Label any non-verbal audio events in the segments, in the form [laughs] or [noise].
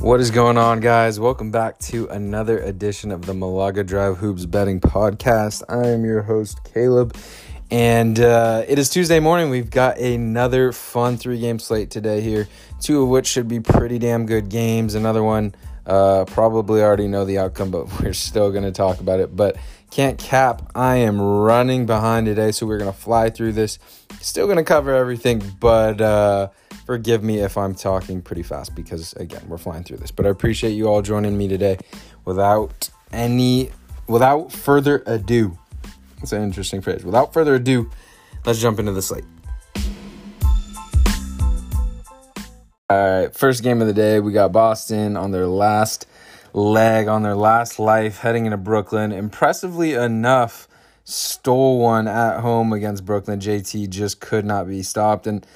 What is going on, guys? Welcome back to another edition of the Malaga Drive Hoops Betting Podcast. I am your host, Caleb, and uh, it is Tuesday morning. We've got another fun three game slate today here, two of which should be pretty damn good games. Another one, uh, probably already know the outcome, but [laughs] we're still going to talk about it. But can't cap, I am running behind today, so we're going to fly through this. Still going to cover everything, but. Uh, forgive me if I'm talking pretty fast because again, we're flying through this. But I appreciate you all joining me today. Without any without further ado. That's an interesting phrase. Without further ado, let's jump into the slate. All right, first game of the day, we got Boston on their last leg, on their last life, heading into Brooklyn. Impressively enough, stole one at home against Brooklyn. JT just could not be stopped. And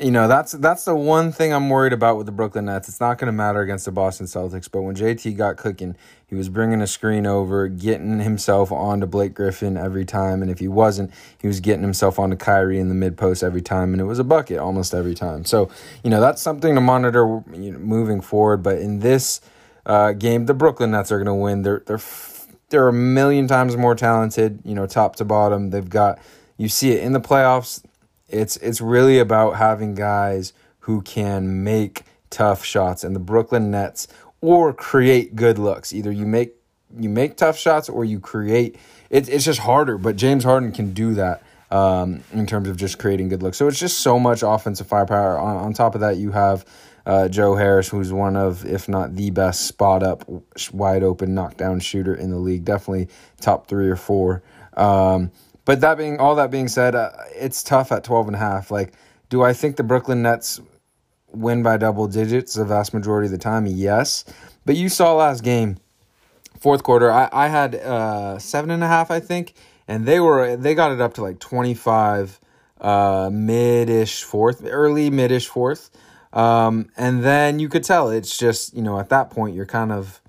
you know that's that's the one thing I'm worried about with the Brooklyn Nets. It's not going to matter against the Boston Celtics, but when JT got cooking, he was bringing a screen over, getting himself onto Blake Griffin every time, and if he wasn't, he was getting himself onto Kyrie in the mid post every time, and it was a bucket almost every time. So you know that's something to monitor you know, moving forward. But in this uh, game, the Brooklyn Nets are going to win. They're they're they're a million times more talented, you know, top to bottom. They've got you see it in the playoffs it's it's really about having guys who can make tough shots and the Brooklyn Nets or create good looks. Either you make you make tough shots or you create it, it's just harder, but James Harden can do that. Um, in terms of just creating good looks. So it's just so much offensive firepower. On, on top of that, you have uh, Joe Harris, who's one of, if not the best spot up, wide open knockdown shooter in the league. Definitely top three or four. Um, but that being all that being said, uh, it's tough at 12 and a half. Like, do I think the Brooklyn Nets win by double digits the vast majority of the time? Yes. But you saw last game, fourth quarter, I, I had uh, seven and a half, I think, and they were they got it up to like 25 uh, mid-ish fourth, early mid-ish fourth. Um, and then you could tell it's just, you know, at that point you're kind of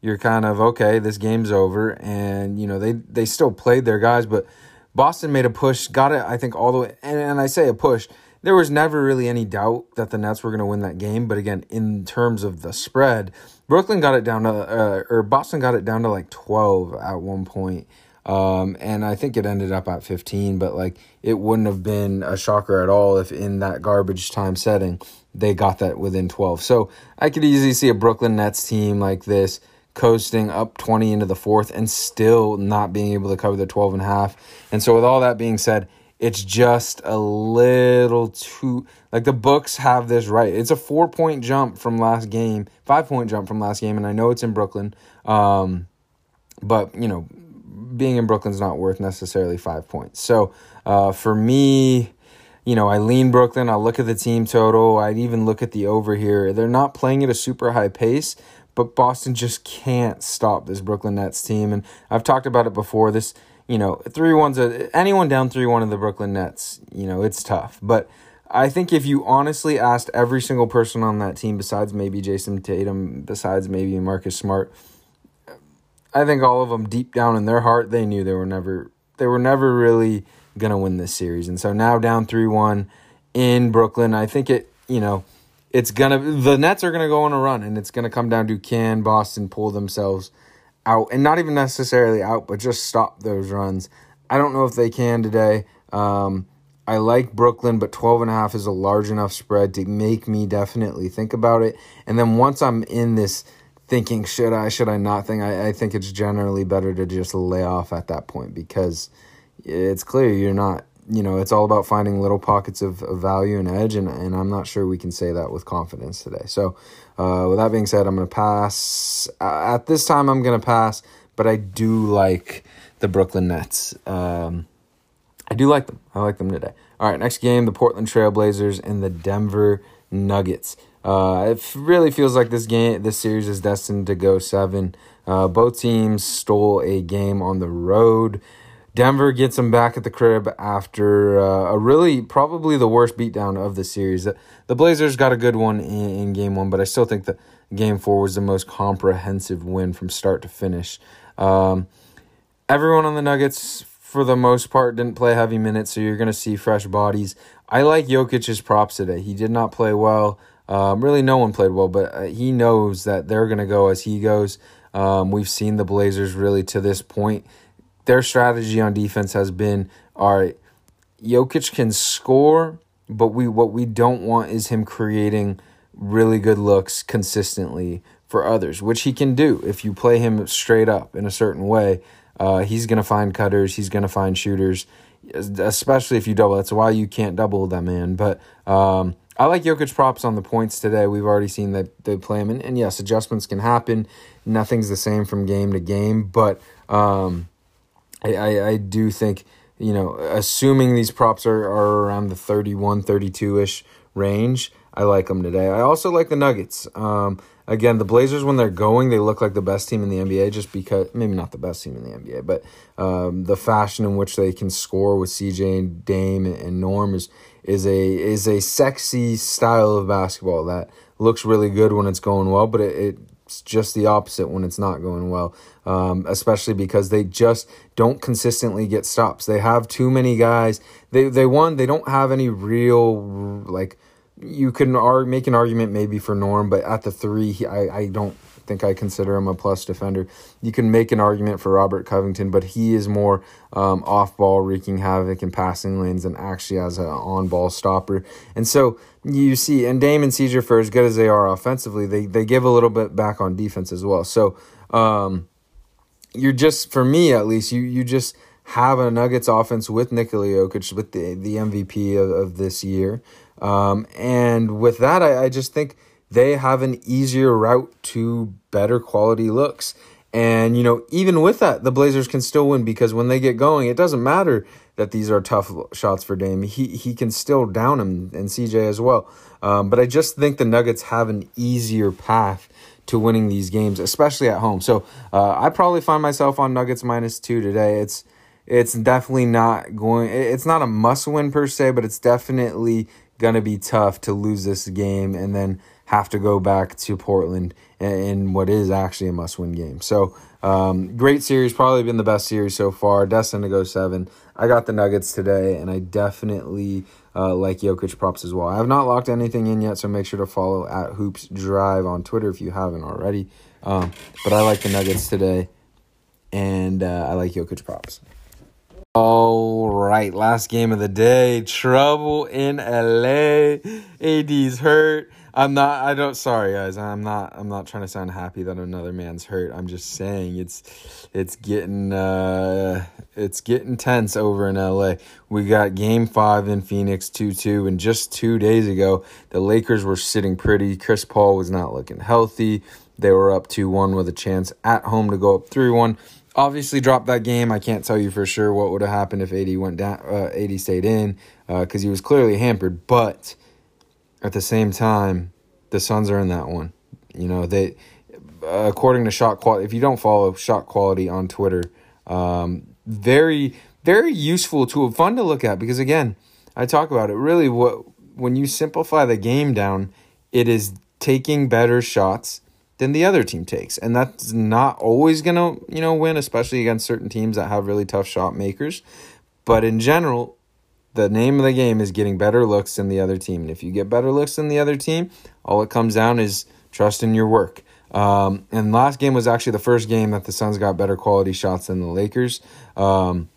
you're kind of okay, this game's over and you know, they they still played their guys, but Boston made a push, got it, I think, all the way. And, and I say a push. There was never really any doubt that the Nets were going to win that game. But again, in terms of the spread, Brooklyn got it down to, uh, or Boston got it down to like 12 at one point. Um, and I think it ended up at 15, but like it wouldn't have been a shocker at all if in that garbage time setting they got that within 12. So I could easily see a Brooklyn Nets team like this coasting up 20 into the fourth and still not being able to cover the 12 and a half. And so with all that being said, it's just a little too like the books have this right. It's a 4 point jump from last game, 5 point jump from last game and I know it's in Brooklyn. Um, but, you know, being in Brooklyn's not worth necessarily 5 points. So, uh, for me, you know, I lean Brooklyn. I look at the team total. I'd even look at the over here. They're not playing at a super high pace, but Boston just can't stop this Brooklyn Nets team. And I've talked about it before. This, you know, 3 1's a, anyone down 3 1 of the Brooklyn Nets, you know, it's tough. But I think if you honestly asked every single person on that team, besides maybe Jayson Tatum, besides maybe Marcus Smart, I think all of them deep down in their heart, they knew they were never, they were never really to win this series. And so now down 3 1 in Brooklyn, I think it, you know, it's gonna the Nets are gonna go on a run, and it's gonna come down to can Boston pull themselves out, and not even necessarily out, but just stop those runs. I don't know if they can today. Um, I like Brooklyn, but 12 and a half is a large enough spread to make me definitely think about it. And then once I'm in this thinking, should I, should I not think, I, I think it's generally better to just lay off at that point because it's clear you're not you know, it's all about finding little pockets of, of value and edge, and, and I'm not sure we can say that with confidence today. So, uh, with that being said, I'm going to pass. Uh, at this time, I'm going to pass, but I do like the Brooklyn Nets. Um, I do like them. I like them today. All right, next game the Portland Trailblazers and the Denver Nuggets. Uh, it really feels like this game, this series is destined to go seven. Uh, both teams stole a game on the road. Denver gets them back at the crib after uh, a really probably the worst beatdown of the series. The Blazers got a good one in, in, game one, but I still think that game four was the most comprehensive win from start to finish. Um, everyone on the Nuggets, for the most part, didn't play heavy minutes, so you're going to see fresh bodies. I like Jokic's props today. He did not play well Um, really, no one played well, but uh, he knows that they're going to go as he goes. Um, we've seen the Blazers really to this point. Their strategy on defense has been all right. Jokic can score, but we what we don't want is him creating really good looks consistently for others, which he can do if you play him straight up in a certain way. Uh, he's going to find cutters. He's going to find shooters, especially if you double. That's why you can't double that man. But um, I like Jokic props on the points today. We've already seen that they play him, and, and yes, adjustments can happen. Nothing's the same from game to game, but um, I, I, I do think you know, assuming these props are, are around the 31, 32 ish range, I like them today. I also like the Nuggets. Um, again, the Blazers, when they're going, they look like the best team in the NBA just because, maybe not the best team in the NBA, but um, the fashion in which they can score with CJ and Dame and Norm is, is, a, is a sexy style of basketball that looks really good when it's going well, but it, it it's just the opposite when it's not going well, um, especially because they just don't consistently get stops. They have too many guys. They they won. They don't have any real like. You can ar- make an argument maybe for Norm, but at the three, he, I I don't think I consider him a plus defender. You can make an argument for Robert Covington, but he is more um, off ball, wreaking havoc in passing lanes and actually as an on ball stopper. And so you see, and Dame and CJ, for as good as they are offensively, they, they give a little bit back on defense as well. So um, you're just, for me at least, you, you just have a Nuggets offense with Nikola Jokic, with the, the MVP of, of this year. Um, and with that, I, I just think – they have an easier route to better quality looks. And, you know, even with that, the Blazers can still win because when they get going, it doesn't matter that these are tough shots for Dame. He, he can still down him and CJ as well. Um, but I just think the Nuggets have an easier path to winning these games, especially at home. So uh, I probably find myself on Nuggets minus two today. It's it's definitely not going. It's not a must win per se, but it's definitely gonna be tough to lose this game and then have to go back to Portland in what is actually a must win game. So, um, great series, probably been the best series so far. Destined to go seven. I got the Nuggets today, and I definitely uh, like Jokic props as well. I have not locked anything in yet, so make sure to follow at Hoops Drive on Twitter if you haven't already. Um, but I like the Nuggets today, and uh, I like Jokic props. All right, last game of the day. Trouble in LA. AD's hurt. I'm not. I don't. Sorry, guys. I'm not. I'm not trying to sound happy that another man's hurt. I'm just saying it's, it's getting, uh, it's getting tense over in LA. We got Game Five in Phoenix, two two, and just two days ago, the Lakers were sitting pretty. Chris Paul was not looking healthy. They were up two one with a chance at home to go up three one. Obviously, dropped that game. I can't tell you for sure what would have happened if AD went down. Uh, AD stayed in because uh, he was clearly hampered, but at the same time, the Suns are in that one. You know, they according to shot quality. If you don't follow shot quality on Twitter, um, very very useful tool, fun to look at because again, I talk about it. Really, what when you simplify the game down, it is taking better shots than the other team takes, and that's not always gonna you know win, especially against certain teams that have really tough shot makers. But in general, the name of the game is getting better looks than the other team. And if you get better looks than the other team, all it comes down is trust in your work. Um, and last game was actually the first game that the Suns got better quality shots than the Lakers. Um,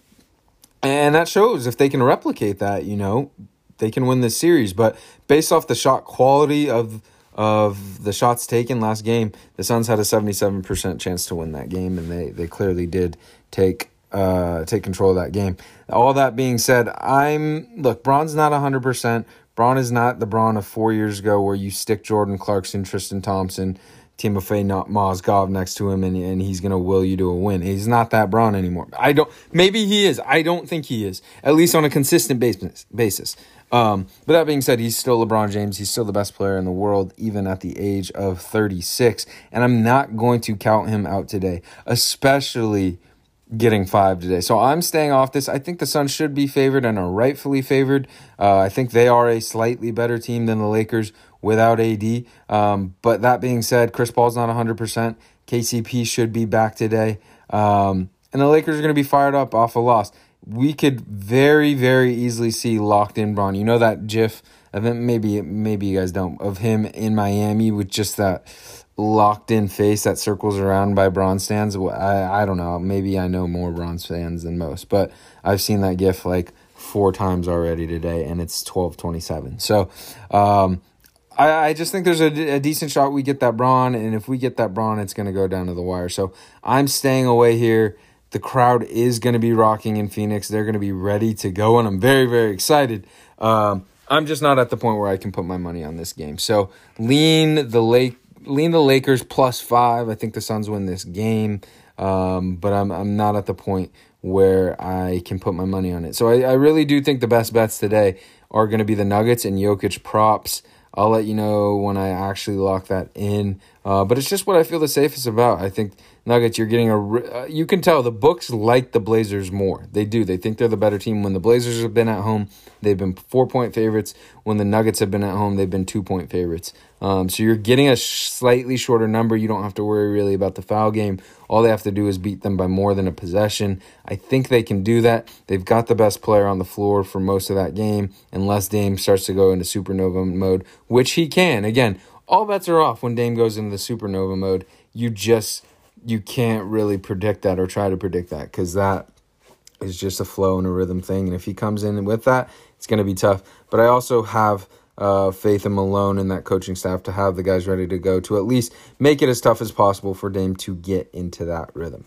and that shows if they can replicate that, you know, they can win this series. But based off the shot quality of of the shots taken last game, the Suns had a 77% chance to win that game, and they, they clearly did take uh, take control of that game. All that being said, I'm look, Bron's not 100%. Bron is not the Bron of four years ago where you stick Jordan Clarkson, Tristan Thompson, Timofey Mozgov next to him and, and he's going to will you to a win. He's not that Bron anymore. I don't, maybe he is. I don't think he is, at least on a consistent basis. basis. Um, but that being said, he's still LeBron James. He's still the best player in the world, even at the age of 36. And I'm not going to count him out today, especially getting five today. So I'm staying off this. I think the Suns should be favored and are rightfully favored. Uh, I think they are a slightly better team than the Lakers without AD. Um, but that being said, Chris Paul's not 100%. KCP should be back today. Um, and the Lakers are going to be fired up off a loss. We could very, very easily see locked in Bron. You know that GIF of him, maybe maybe you guys don't, of him in Miami with just that locked in face that circles around by Bron stands. I, I don't know. Maybe I know more Bron fans than most, but I've seen that GIF like four times already today, and it's twelve twenty seven. So, um, I, I just think there's a, a decent shot we get that Bron, and if we get that Bron, it's going to go down to the wire. So I'm staying away here. The crowd is going to be rocking in Phoenix. They're going to be ready to go, and I'm very, very excited. Um, I'm just not at the point where I can put my money on this game. So lean the lake, lean the Lakers plus five. I think the Suns win this game, um, but I'm I'm not at the point where I can put my money on it. So I, I really do think the best bets today are going to be the Nuggets and Jokic props. I'll let you know when I actually lock that in. Uh, but it's just what I feel the safest about. I think Nuggets, you're getting a. Uh, you can tell the books like the Blazers more. They do. They think they're the better team. When the Blazers have been at home, they've been four point favorites. When the Nuggets have been at home, they've been two point favorites. Um, so you're getting a slightly shorter number. You don't have to worry really about the foul game. All they have to do is beat them by more than a possession. I think they can do that. They've got the best player on the floor for most of that game, unless Dame starts to go into supernova mode, which he can. Again, all bets are off when Dame goes into the supernova mode. You just you can't really predict that or try to predict that because that is just a flow and a rhythm thing. And if he comes in with that, it's going to be tough. But I also have uh, faith in Malone and that coaching staff to have the guys ready to go to at least make it as tough as possible for Dame to get into that rhythm.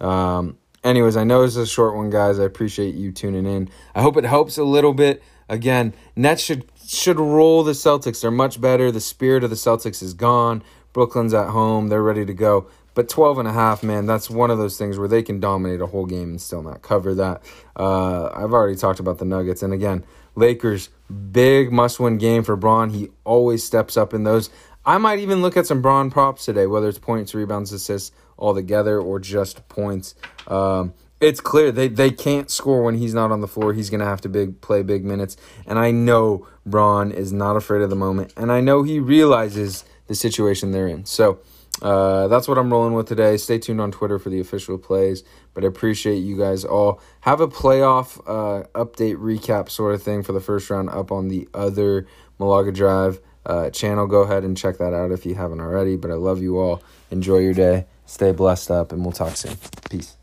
Um, anyways, I know it's a short one, guys. I appreciate you tuning in. I hope it helps a little bit. Again, Nets should should roll the Celtics. They're much better. The spirit of the Celtics is gone. Brooklyn's at home. They're ready to go. But 12 and a half, man, that's one of those things where they can dominate a whole game and still not cover that. Uh, I've already talked about the Nuggets. And again, Lakers, big must win game for Bron. He always steps up in those. I might even look at some Bron props today, whether it's points, rebounds, assists all together or just points. Um, it's clear they, they can't score when he's not on the floor. He's going to have to big play big minutes. And I know Bron is not afraid of the moment. And I know he realizes the situation they're in. So, uh, that's what I'm rolling with today. Stay tuned on Twitter for the official plays. But I appreciate you guys all. Have a playoff uh, update recap sort of thing for the first round up on the other Malaga Drive uh, channel. Go ahead and check that out if you haven't already. But I love you all. Enjoy your day. Stay blessed up, and we'll talk soon. Peace.